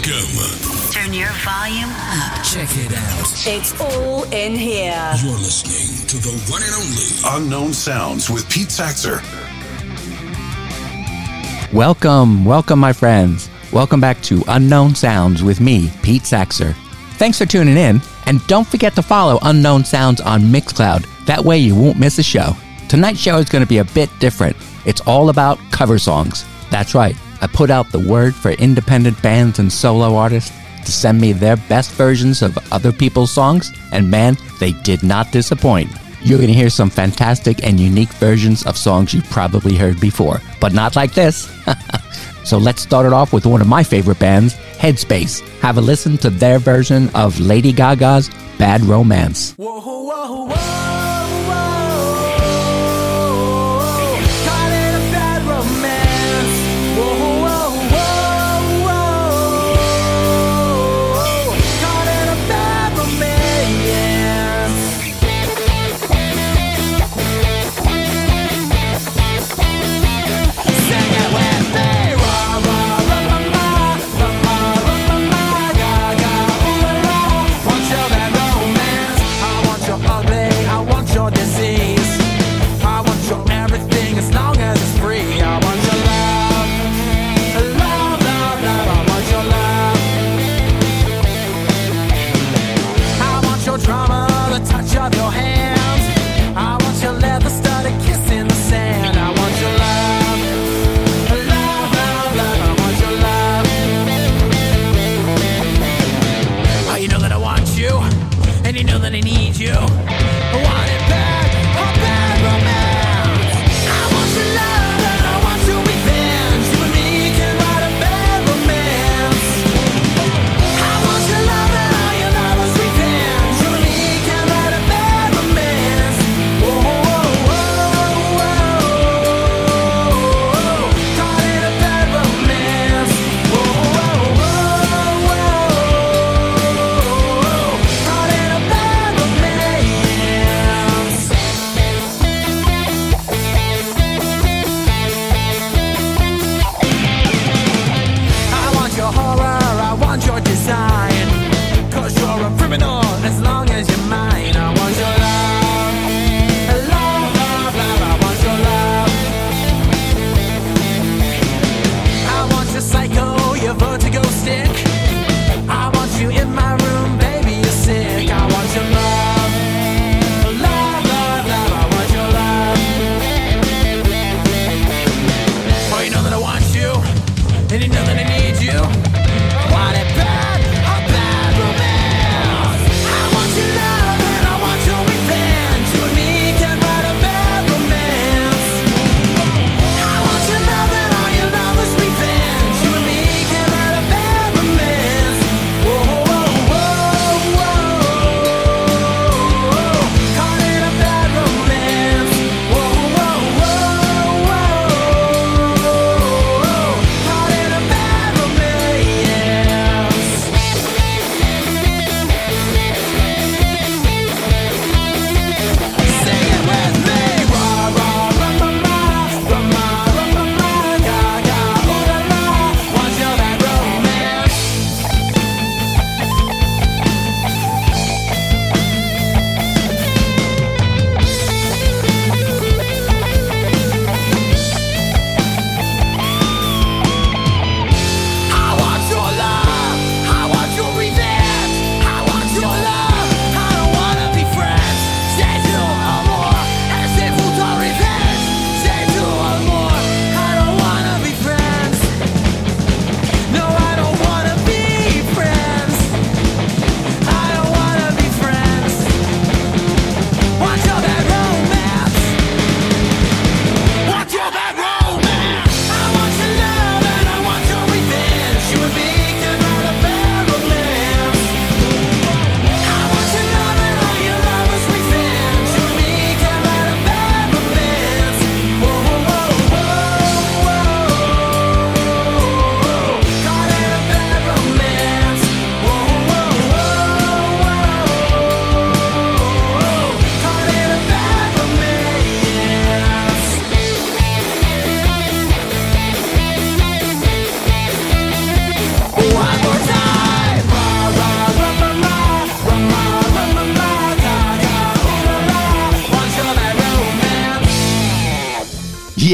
Welcome. Turn your volume up. Check it out. It's all in here. You're listening to the one and only Unknown Sounds with Pete Saxer. Welcome, welcome, my friends. Welcome back to Unknown Sounds with me, Pete Saxer. Thanks for tuning in, and don't forget to follow Unknown Sounds on Mixcloud. That way you won't miss a show. Tonight's show is going to be a bit different. It's all about cover songs. That's right. I put out the word for independent bands and solo artists to send me their best versions of other people's songs, and man, they did not disappoint. You're going to hear some fantastic and unique versions of songs you've probably heard before, but not like this. so let's start it off with one of my favorite bands, Headspace. Have a listen to their version of Lady Gaga's Bad Romance. Whoa, whoa, whoa.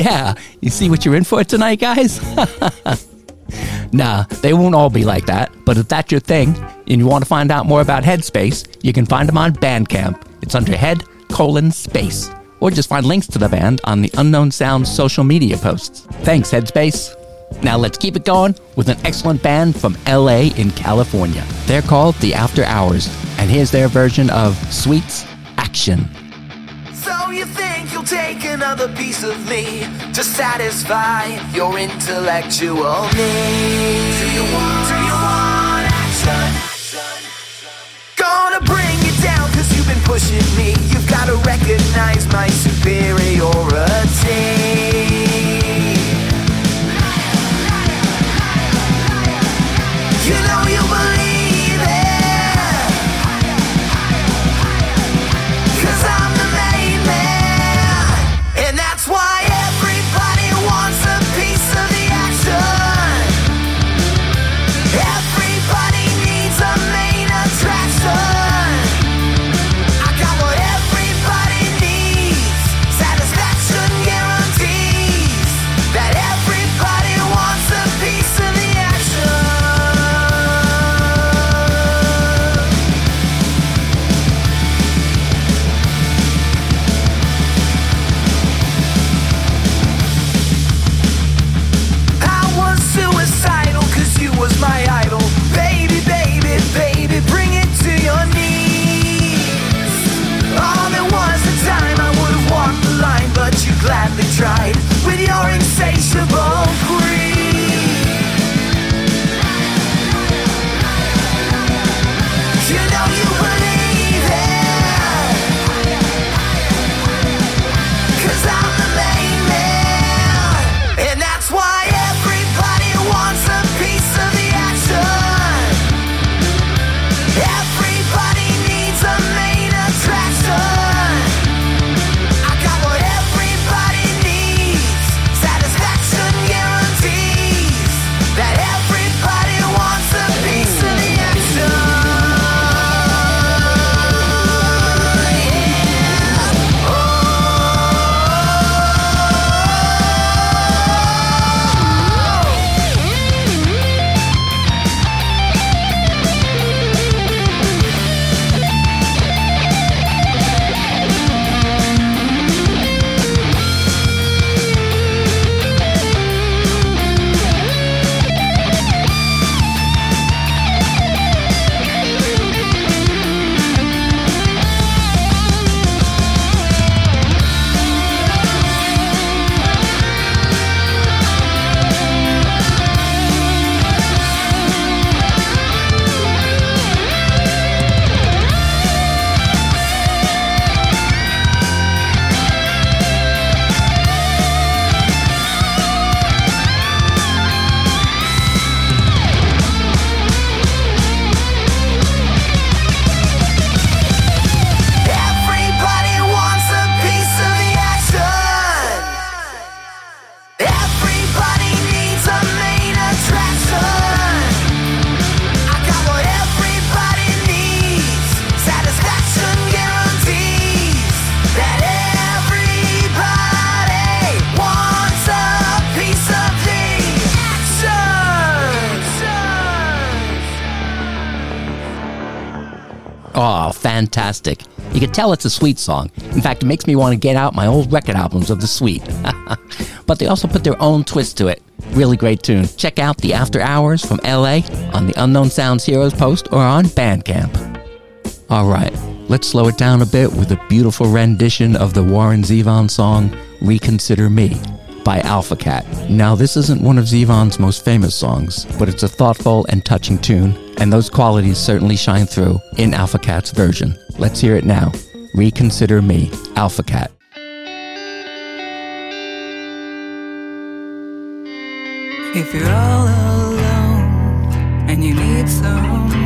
Yeah, you see what you're in for tonight, guys? nah, they won't all be like that, but if that's your thing and you want to find out more about Headspace, you can find them on Bandcamp. It's under Head colon Space. Or just find links to the band on the Unknown Sounds social media posts. Thanks, Headspace. Now let's keep it going with an excellent band from LA in California. They're called The After Hours, and here's their version of Sweets Action. Take another piece of me to satisfy your intellectual needs? Do you want, do you want action? Gonna bring you down cause you've been pushing me. You've gotta recognize my superiority. You know fantastic. You can tell it's a sweet song. In fact, it makes me want to get out my old record albums of the sweet. but they also put their own twist to it. Really great tune. Check out the After Hours from LA on the Unknown Sounds Heroes post or on Bandcamp. All right, let's slow it down a bit with a beautiful rendition of the Warren Zevon song Reconsider Me by Alpha Cat. Now, this isn't one of Zevon's most famous songs, but it's a thoughtful and touching tune, and those qualities certainly shine through in Alpha Cat's version. Let's hear it now. Reconsider Me, Alpha Cat. If you're all alone and you need someone,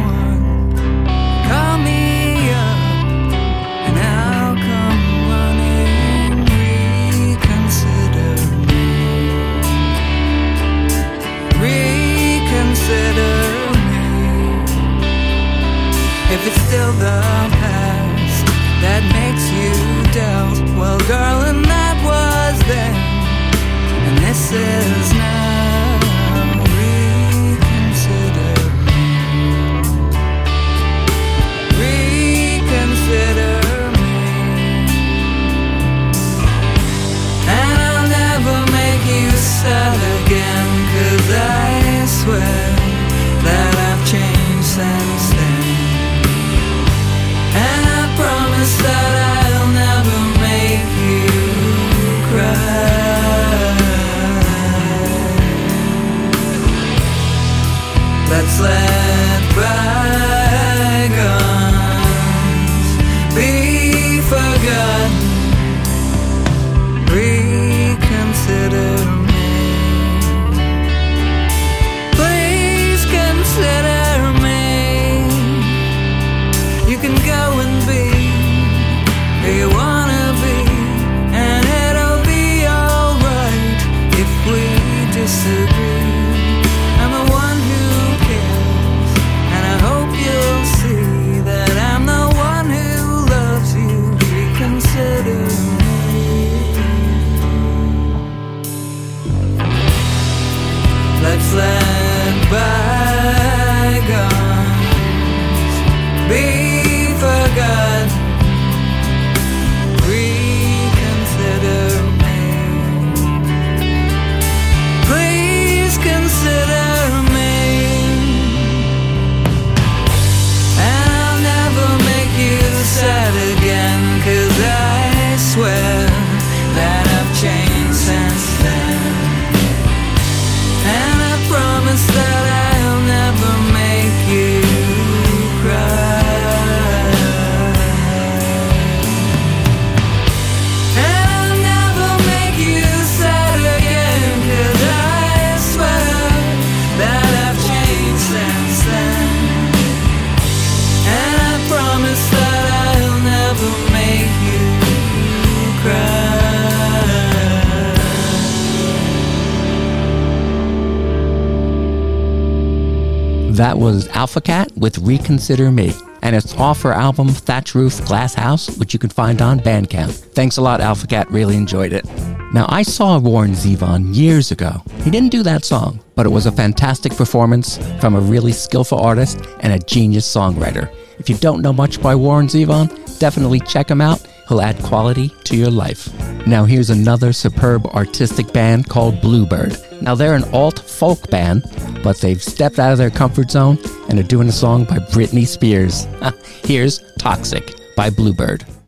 with Reconsider Me. And it's off her album Thatch Roof Glass House, which you can find on Bandcamp. Thanks a lot, Alpha Cat. Really enjoyed it. Now, I saw Warren Zevon years ago. He didn't do that song, but it was a fantastic performance from a really skillful artist and a genius songwriter. If you don't know much by Warren Zevon, definitely check him out. He'll add quality to your life. Now, here's another superb artistic band called Bluebyrd. Now, they're an alt folk band, but they've stepped out of their comfort zone and are doing a song by Britney Spears. Here's Toxic by Bluebyrd.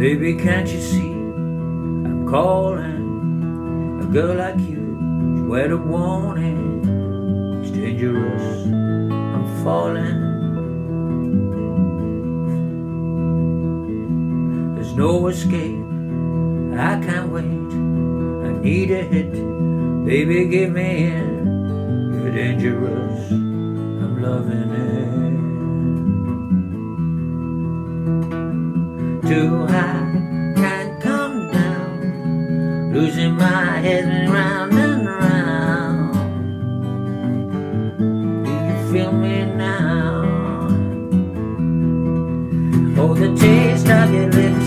Baby, can't you see? I'm calling a girl like you. Swear to warning, it's dangerous. I'm falling. There's no escape. I can't wait. I need a hit. Baby, give me in. You're dangerous. I'm loving it. Too high, can't come down. Losing my head round and round. Do you feel me now? Oh, the taste of your lips,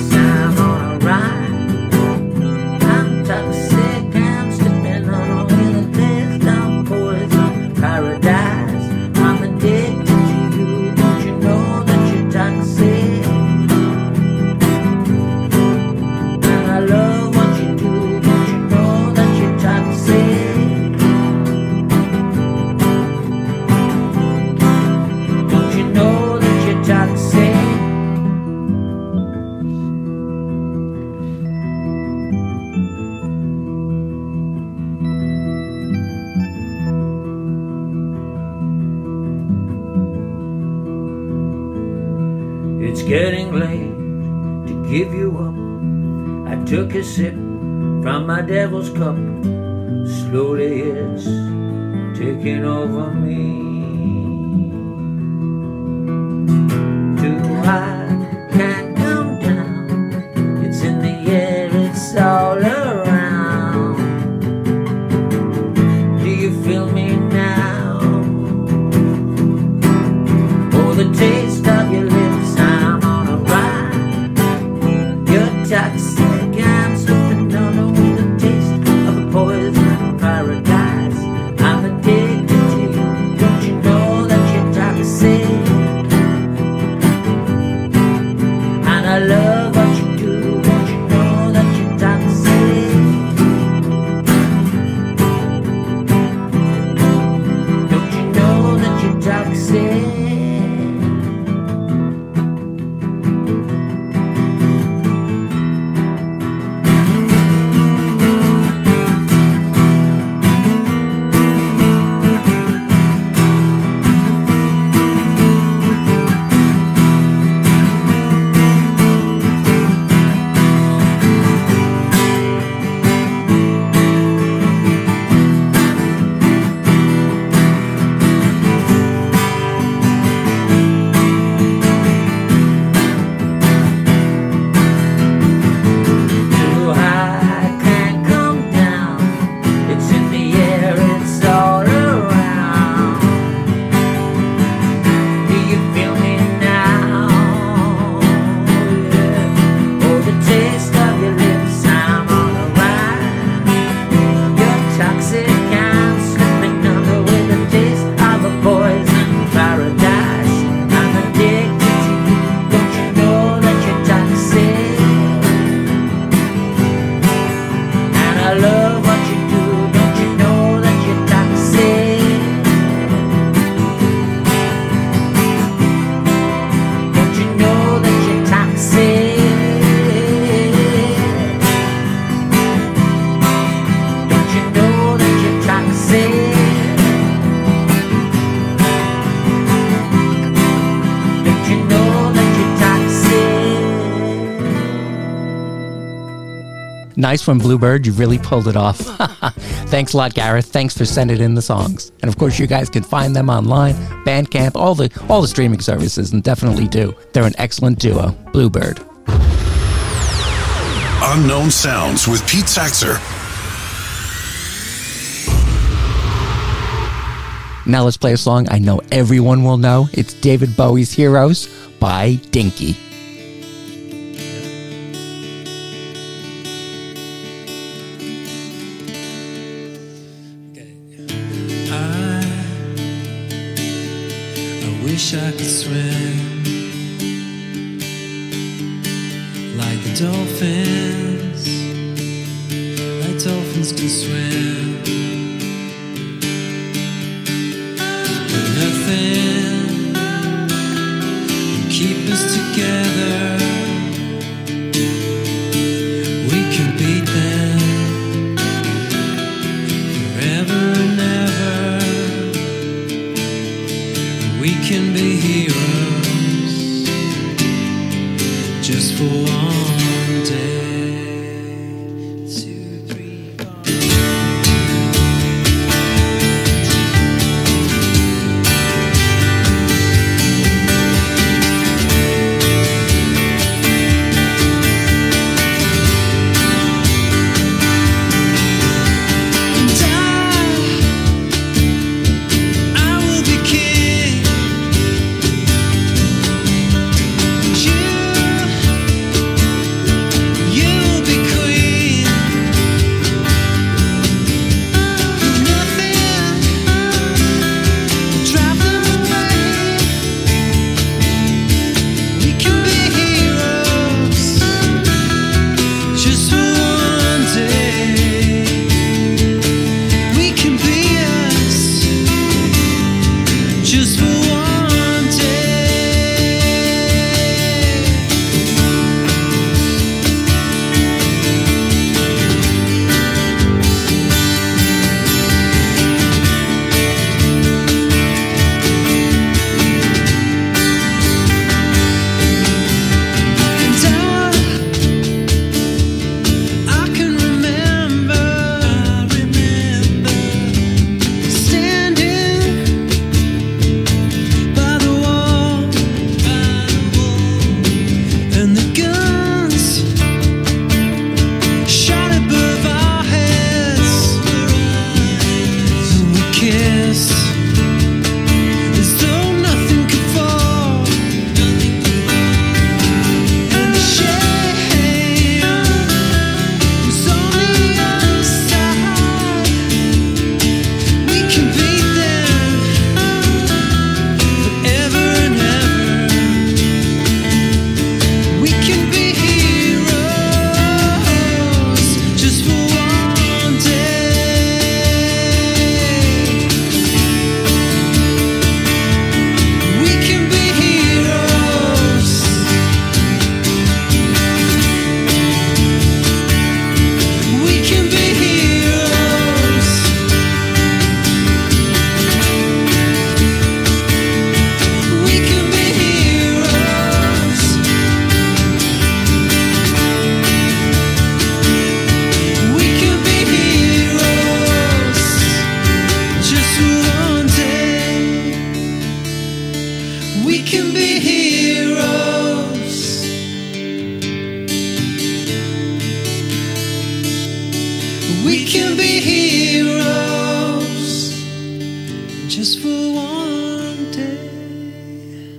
Nice one, Bluebyrd. You really pulled it off. Thanks a lot, Gareth. Thanks for sending in the songs. And of course, you guys can find them online, Bandcamp, all the all the streaming services, and definitely do. They're an excellent duo. Bluebyrd. Unknown Sounds with Pete Saxer. Now let's play a song I know everyone will know. It's David Bowie's Heroes by Dinky. We can be heroes just for one day.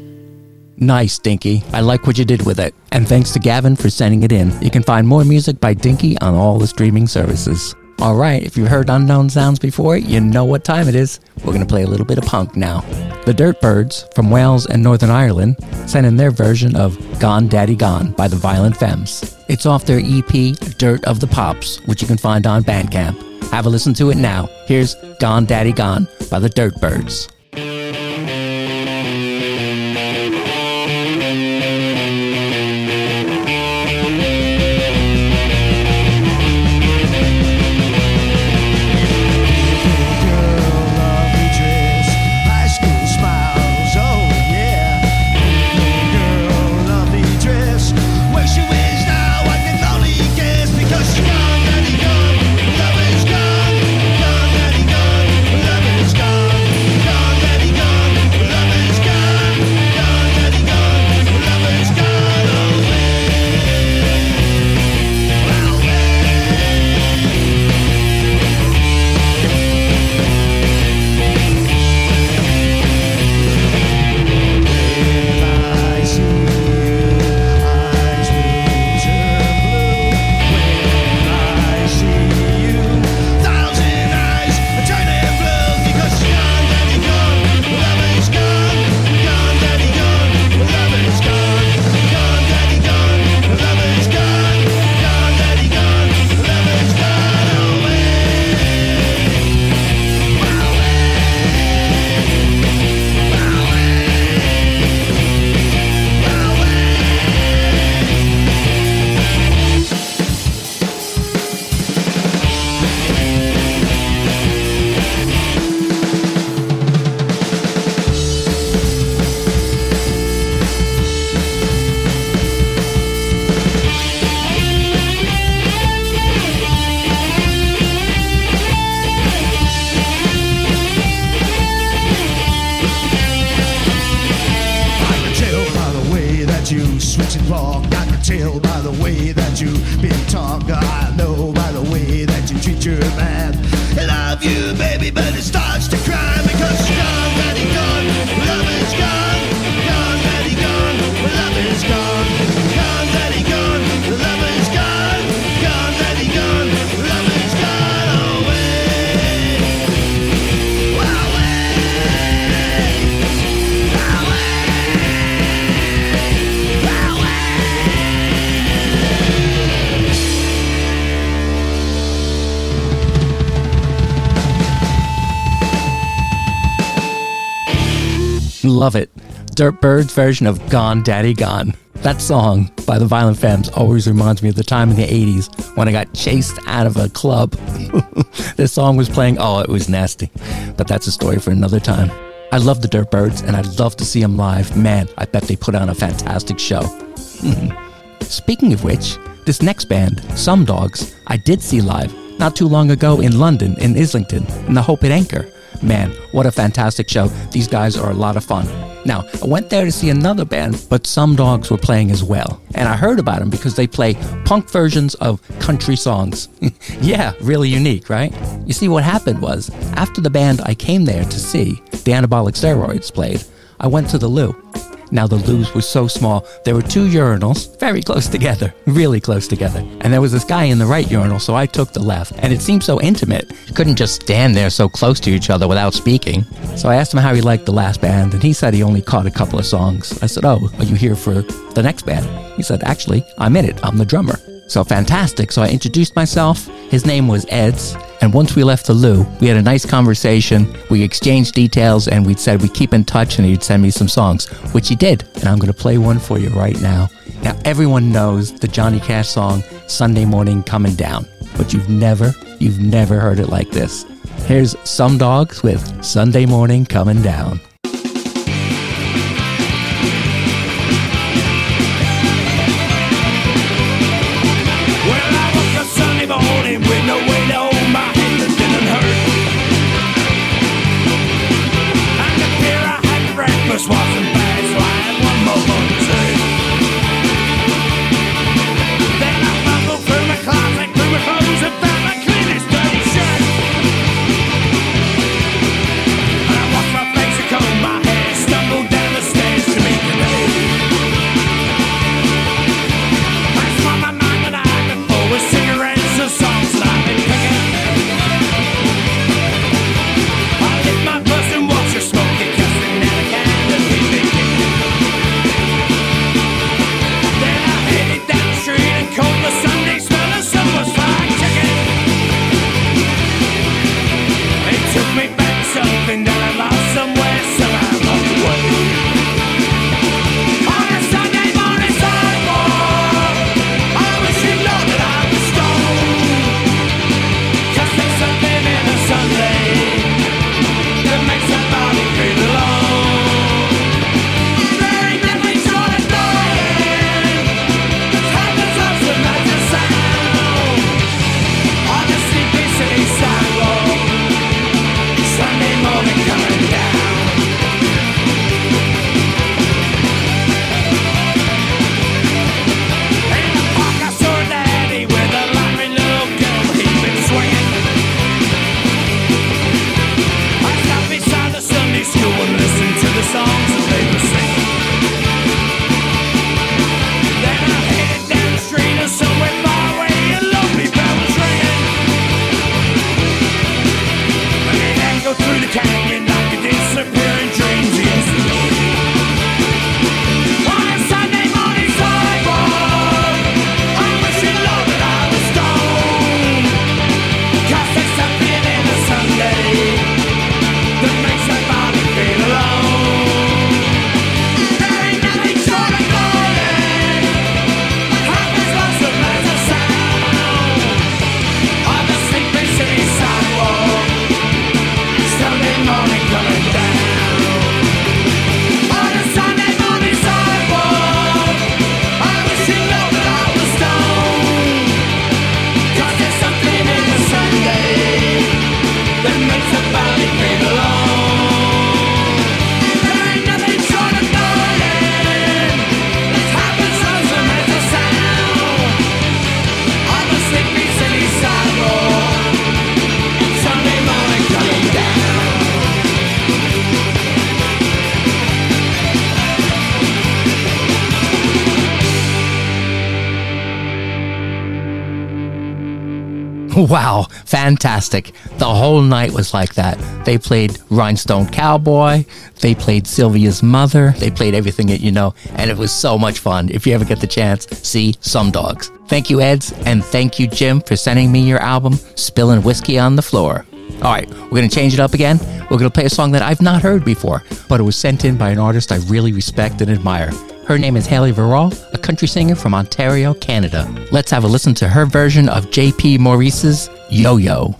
Nice, Dinky. I like what you did with it. And thanks to Gavin for sending it in. You can find more music by Dinky on all the streaming services. All right, if you've heard Unknown Sounds before, you know what time it is. We're going to play a little bit of punk now. The Dirt Byrds from Wales and Northern Ireland sent in their version of Gone Daddy Gone by the Violent Femmes. It's off their EP Dirt of the Pops, which you can find on Bandcamp. Have a listen to it now. Here's Gone Daddy Gone by the Dirt Byrds. Love it. Dirt Byrd's version of Gone Daddy Gone. That song by the Violent Femmes always reminds me of the time in the 80s when I got chased out of a club. this song was playing. Oh, it was nasty. But that's a story for another time. I love the Dirt Byrds and I'd love to see them live. Man, I bet they put on a fantastic show. Speaking of which, this next band, Some Dogs, I did see live not too long ago in London, in Islington, in the Hope and Anchor. Man, what a fantastic show. These guys are a lot of fun. Now, I went there to see another band, but Some Dogs were playing as well. And I heard about them because they play punk versions of country songs. yeah, really unique, right? You see, what happened was, after the band I came there to see, the Anabolic Steroids, played, I went to the loo. Now the loos were so small, there were two urinals very close together, really close together. And there was this guy in the right urinal, so I took the left. And it seemed so intimate. You couldn't just stand there so close to each other without speaking. So I asked him how he liked the last band, and he said he only caught a couple of songs. I said, Oh, are you here for the next band? He said, Actually, I'm in it. I'm the drummer. So fantastic. So I introduced myself. His name was Eds. And once we left the loo, we had a nice conversation. We exchanged details and we said we'd keep in touch and he'd send me some songs, which he did. And I'm going to play one for you right now. Now, everyone knows the Johnny Cash song, Sunday Morning Coming Down, but you've never, you've never heard it like this. Here's Some Dogs with Sunday Morning Coming Down. Wow, fantastic. The whole night was like that. They played Rhinestone Cowboy, they played Sylvia's Mother, they played everything that you know, and it was so much fun. If you ever get the chance, see Some Dogs. Thank you, Eds, and thank you, Jim, for sending me your album, Spilling Whiskey on the Floor. All right, we're going to change it up again. We're going to play a song that I've not heard before, but it was sent in by an artist I really respect and admire. Her name is Hayley Varrell, a country singer from Ontario, Canada. Let's have a listen to her version of JP Maurice's Yo Yo.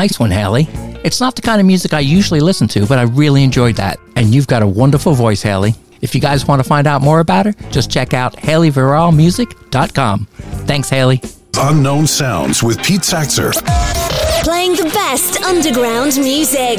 Nice one, Hayley. It's not the kind of music I usually listen to, but I really enjoyed that. And you've got a wonderful voice, Hayley. If you guys want to find out more about her, just check out HayleyVarrellMusic.com. Thanks, Hayley. Unknown Sounds with Pete Saxer. Playing the best underground music.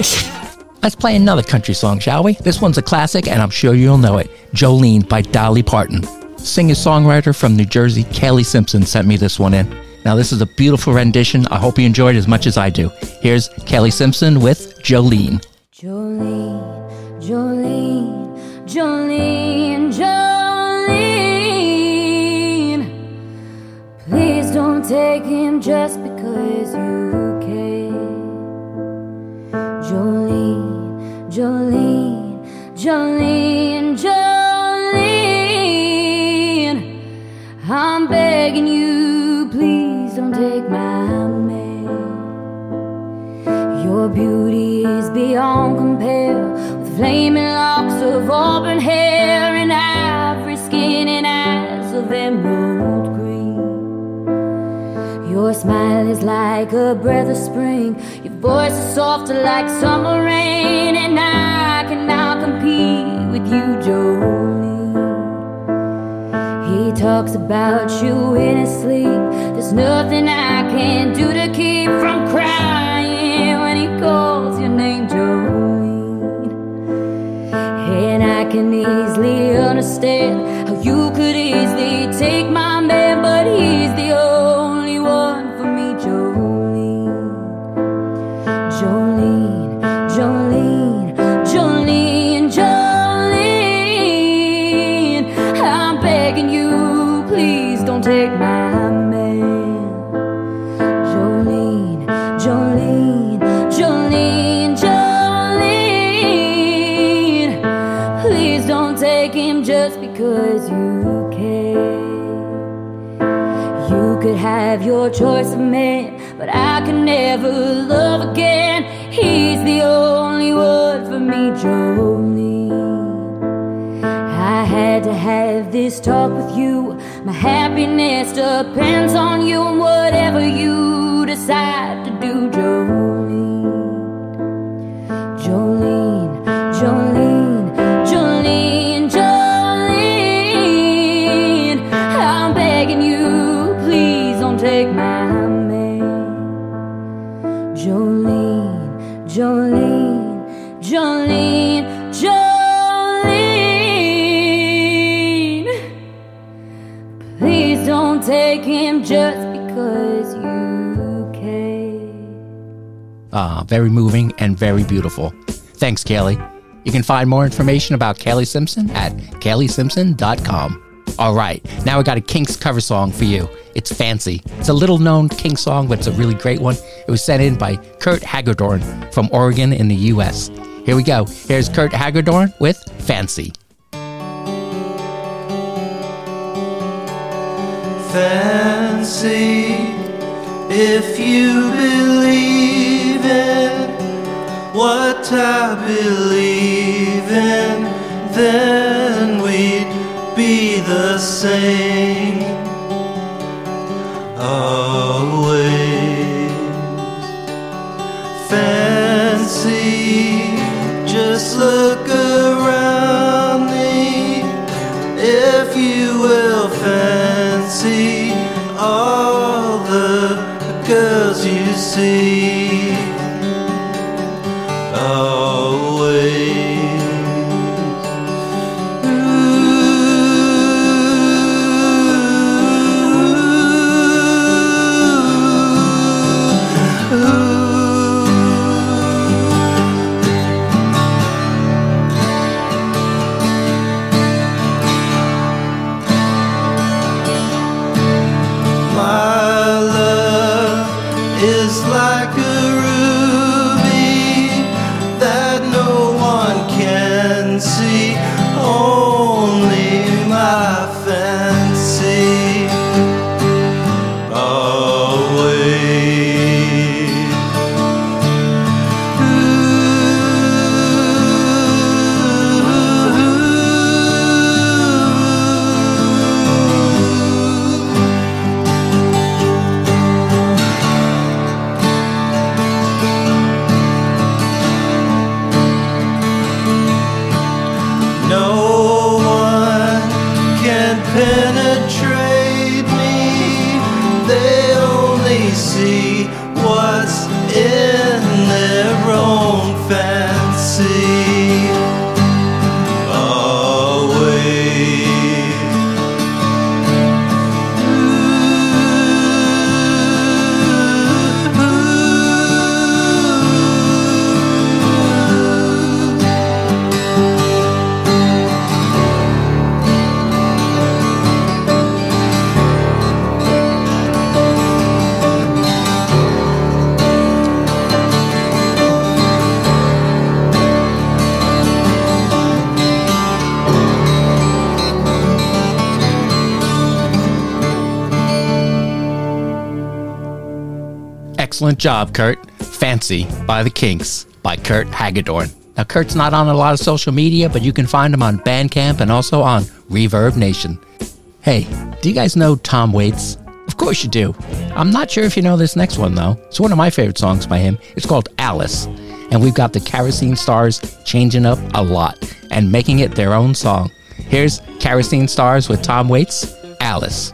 Let's play another country song, shall we? This one's a classic, and I'm sure you'll know it Jolene by Dolly Parton. Singer songwriter from New Jersey, Kailie Simpson, sent me this one in. Now, this is a beautiful rendition. I hope you enjoyed it as much as I do. Here's Kailie Simpson with Jolene. Jolene, Jolene, Jolene, Jolene. Please don't take him just because you can. Jolene, Jolene, Jolene. Your beauty is beyond compare with flaming locks of auburn hair and ivory skin and eyes of emerald green. Your smile is like a breath of spring. Your voice is softer like summer rain, and I cannot compete with you, Jolene. He talks about you in his sleep. There's nothing I can do to keep from crying And have your choice of man, but I can never love again. He's the only one for me, Jolene. I had to have this talk with you. My happiness depends on you and whatever you decide take him just because you care. Ah, very moving and very beautiful. Thanks, Kailie. You can find more information about Kailie Simpson at kailiesimpson.com. All right, now I got a Kinks cover song for you. It's Fancy. It's a little known Kinks song, but it's a really great one. It was sent in by Kurt Hagardorn from Oregon in the U.S. Here we go. Here's Kurt Hagardorn with Fancy. Fancy if you believe in what I believe in, then we'd be the same. Always fancy, just look job, Kurt. Fancy by the Kinks by Kurt Hagardorn. Now, Kurt's not on a lot of social media, but you can find him on Bandcamp and also on ReverbNation. Hey, do you guys know Tom Waits? Of course you do. I'm not sure if you know this next one, though. It's one of my favorite songs by him. It's called Alice. And we've got the Kerosene Stars changing up a lot and making it their own song. Here's Kerosene Stars with Tom Waits, Alice.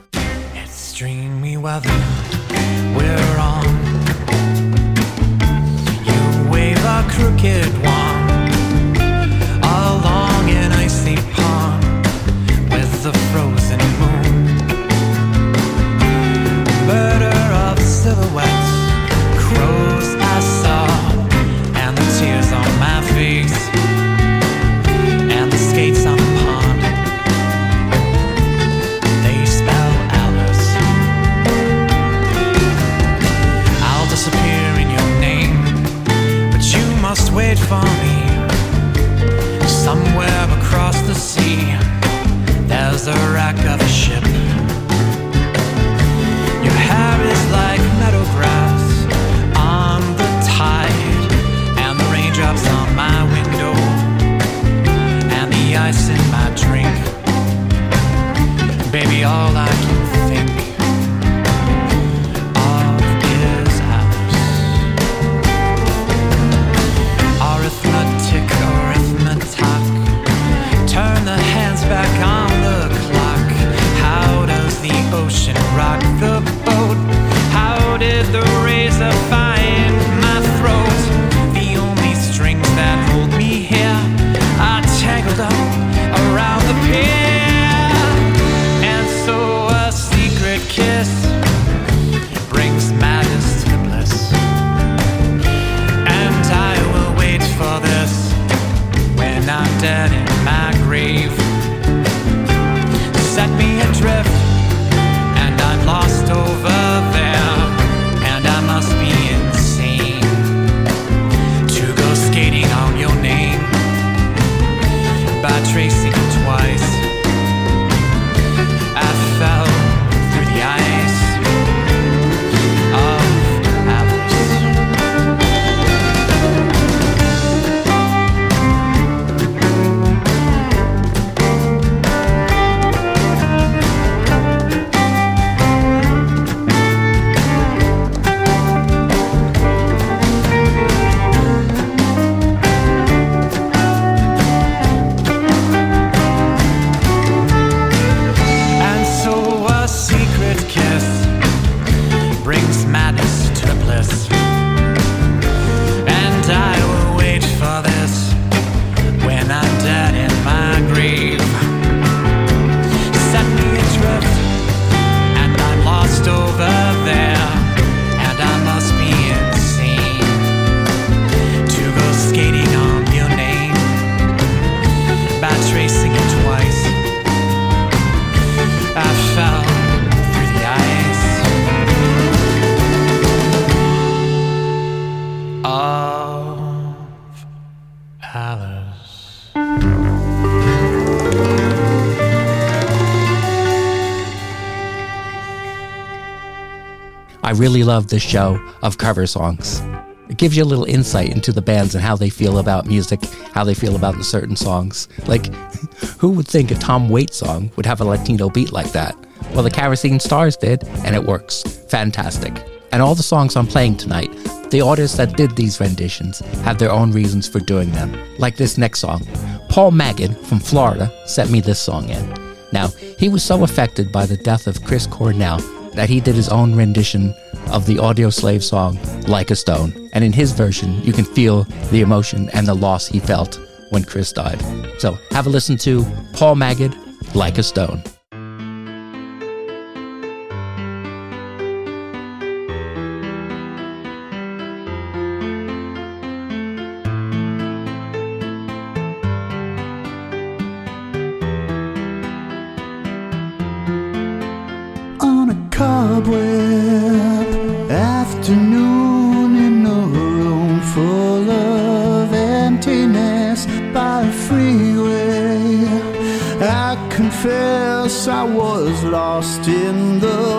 I really love this show of cover songs. It gives you a little insight into the bands and how they feel about music, how they feel about certain songs. Like, who would think a Tom Waits song would have a Latino beat like that? Well, the Kerosene Stars did, and it works. Fantastic. And all the songs I'm playing tonight, the artists that did these renditions have their own reasons for doing them. Like this next song. Paul Maged from Florida sent me this song in. Now, he was so affected by the death of Chris Cornell that he did his own rendition of the Audioslave song, Like a Stone. And in his version, you can feel the emotion and the loss he felt when Chris died. So have a listen to Paul Maged, Like a Stone. I was lost in the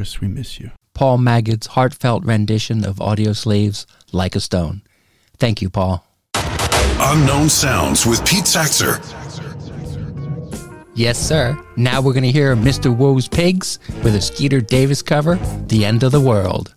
Chris. We miss you. Paul Maged's heartfelt rendition of Audioslave's, Like a Stone. Thank you, Paul. Unknown Sounds with Pete Saxer. Yes, sir. Now we're going to hear Mr. Wu's Pigs with a Skeeter Davis cover, The End of the World.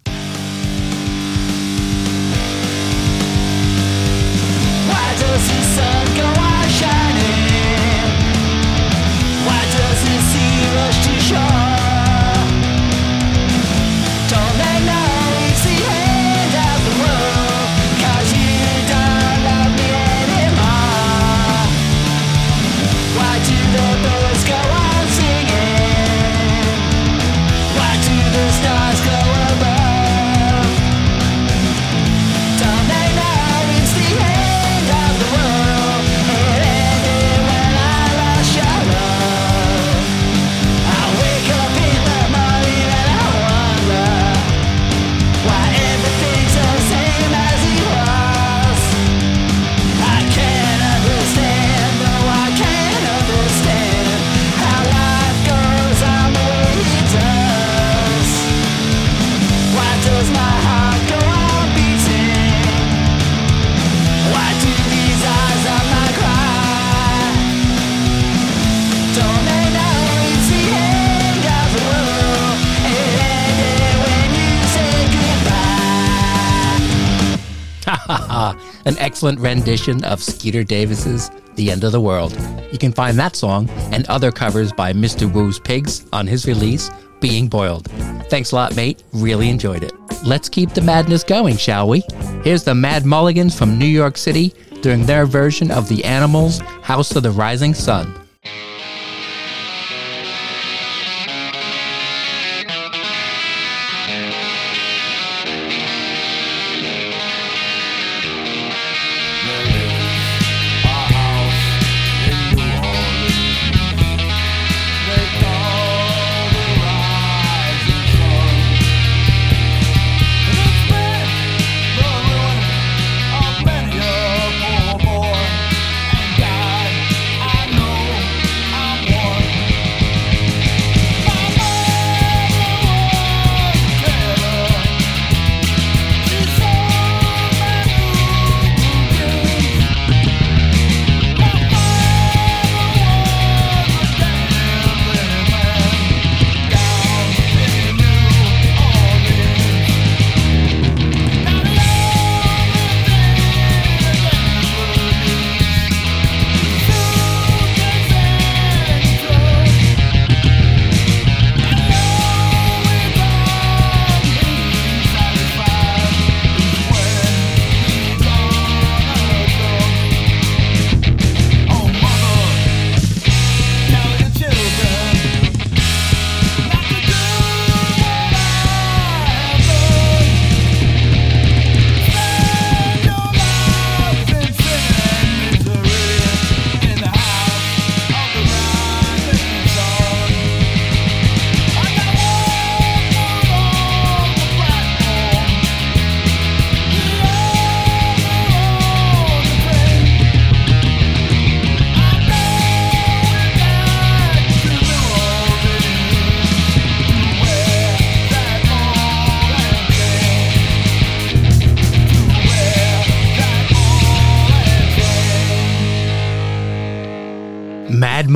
Rendition of Skeeter Davis's The End of the World. You can find that song and other covers by Mr. Wu's Pigs on his release, Being Boiled. Thanks a lot, mate. Really enjoyed it. Let's keep the madness going, shall we? Here's the Mad Mulligans from New York City doing their version of The Animals' House of the Rising Sun.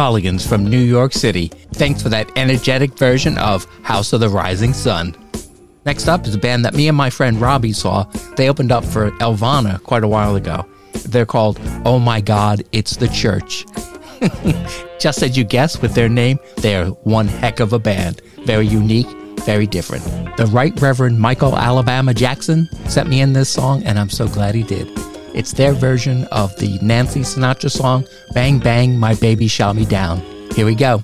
Mad Mulligans from New York City. Thanks for that energetic version of House of the Rising Sun. Next up is a band that me and my friend Robbie saw. They opened up for Elvana quite a while ago. They're called Oh My God, It's the Church. Just as you guessed with their name, they're one heck of a band. Very unique, very different. The Right Reverend Michael Alabama Jackson sent me in this song, and I'm so glad he did. It's their version of the Nancy Sinatra song, Bang Bang, My Baby Shot Me Down. Here we go.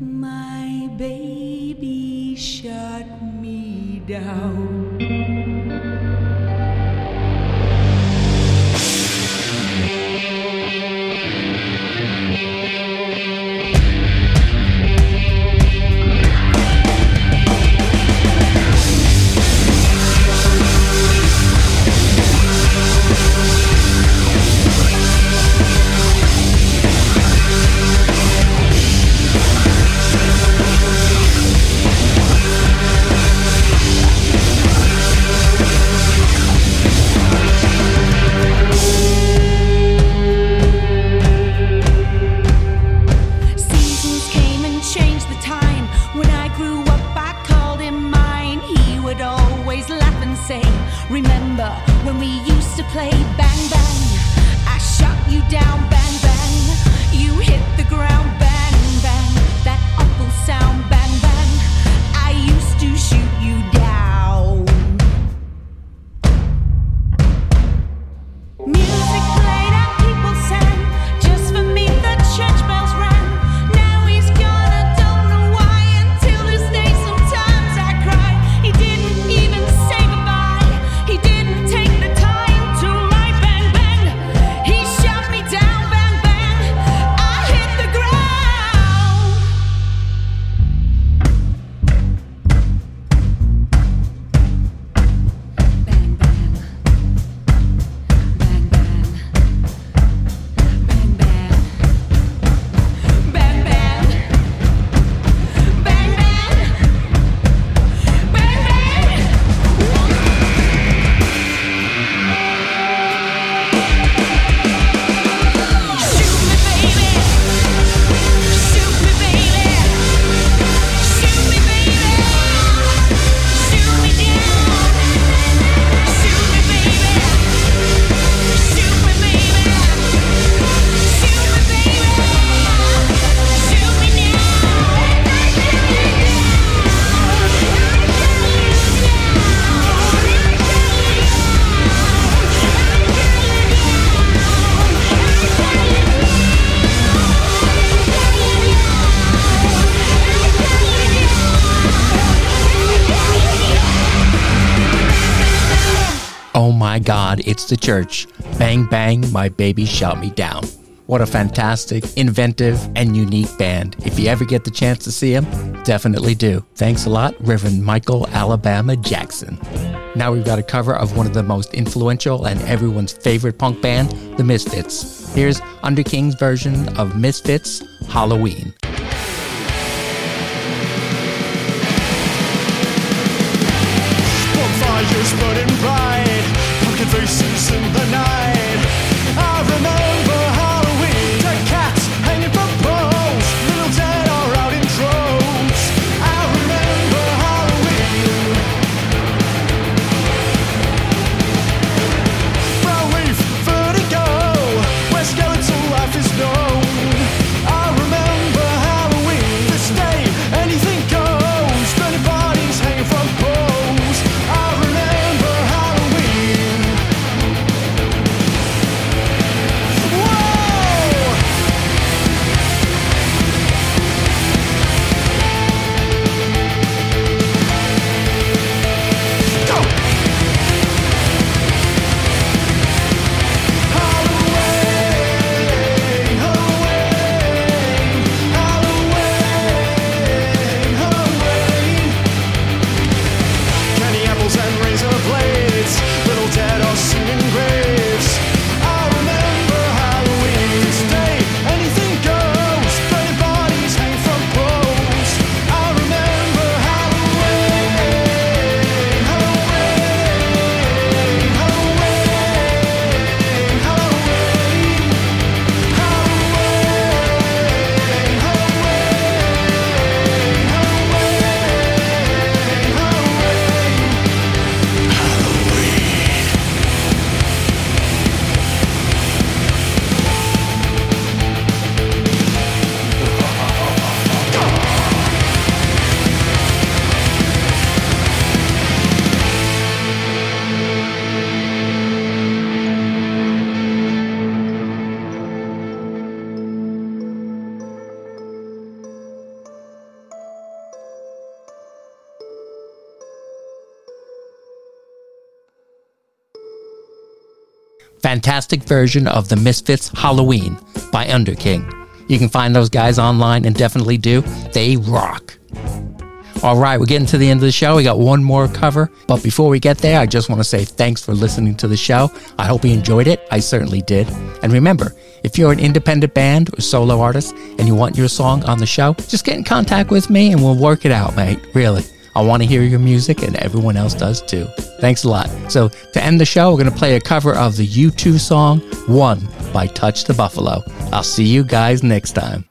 my baby shot me down. Oh my God, it's the church. Bang Bang, my baby shot me down. What a fantastic, inventive, and unique band. If you ever get the chance to see them, definitely do. Thanks a lot, Reverend Michael Alabama Jackson. Now we've got a cover of one of the most influential and everyone's favorite punk band, The Misfits. Here's Underking's version of Misfits Halloween. In the night. Fantastic version of the Misfits Halloween by Underking. You can find those guys online and definitely do. They rock. All right, we're getting to the end of the show. We got one more cover. But before we get there, I just want to say thanks for listening to the show. I hope you enjoyed it. I certainly did. And remember, if you're an independent band or solo artist and you want your song on the show, just get in contact with me and we'll work it out, mate. Really. I want to hear your music and everyone else does too. Thanks a lot. So, to end the show, we're going to play a cover of the U2 song One by Touch the Buffalo. I'll see you guys next time.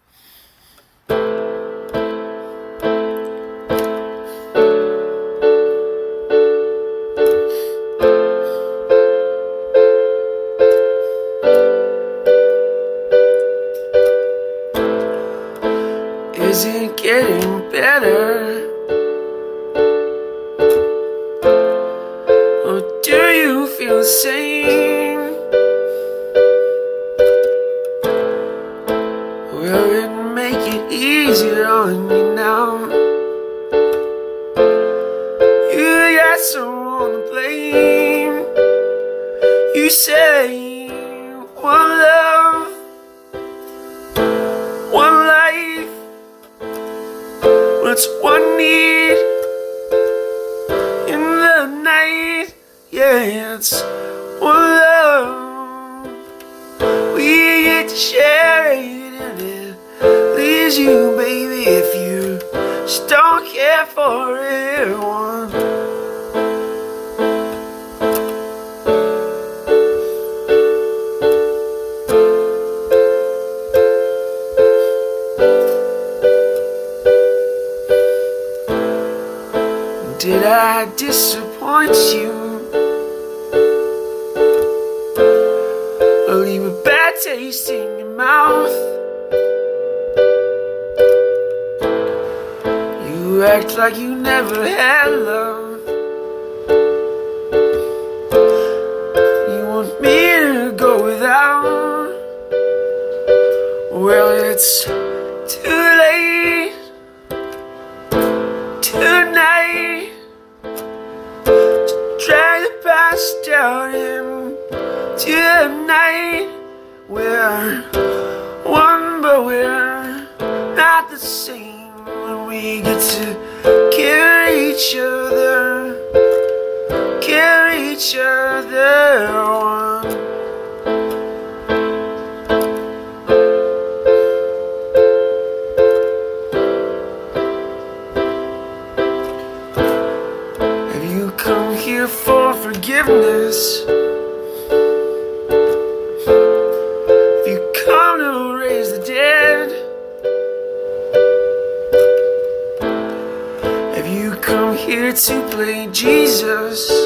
One love, one life. What's one need in the night? Yeah, it's one love. We get to share it, and it leaves you, baby, if you just don't care for everyone. I disappoint you? Or leave a bad taste in your mouth? You act like you never had love. You want me to go without? Well, it's past down into the night. We're one, but we're not the same. When we get to carry each other, carry each other on. Jesus?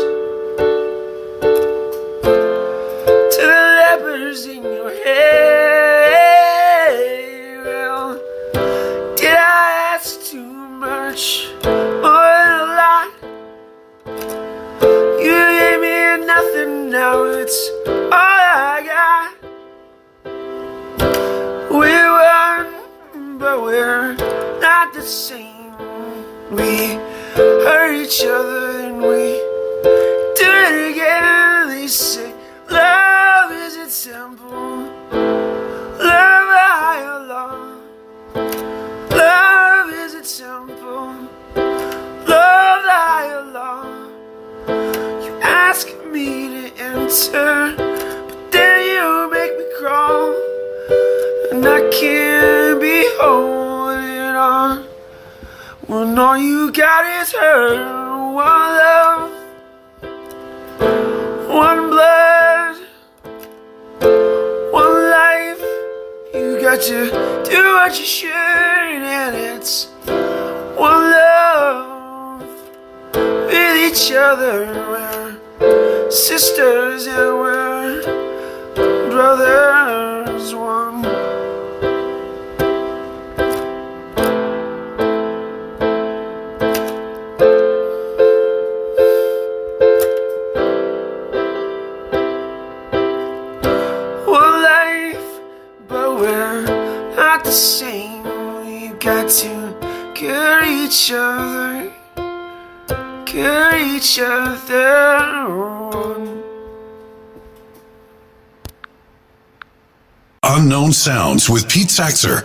Saxer.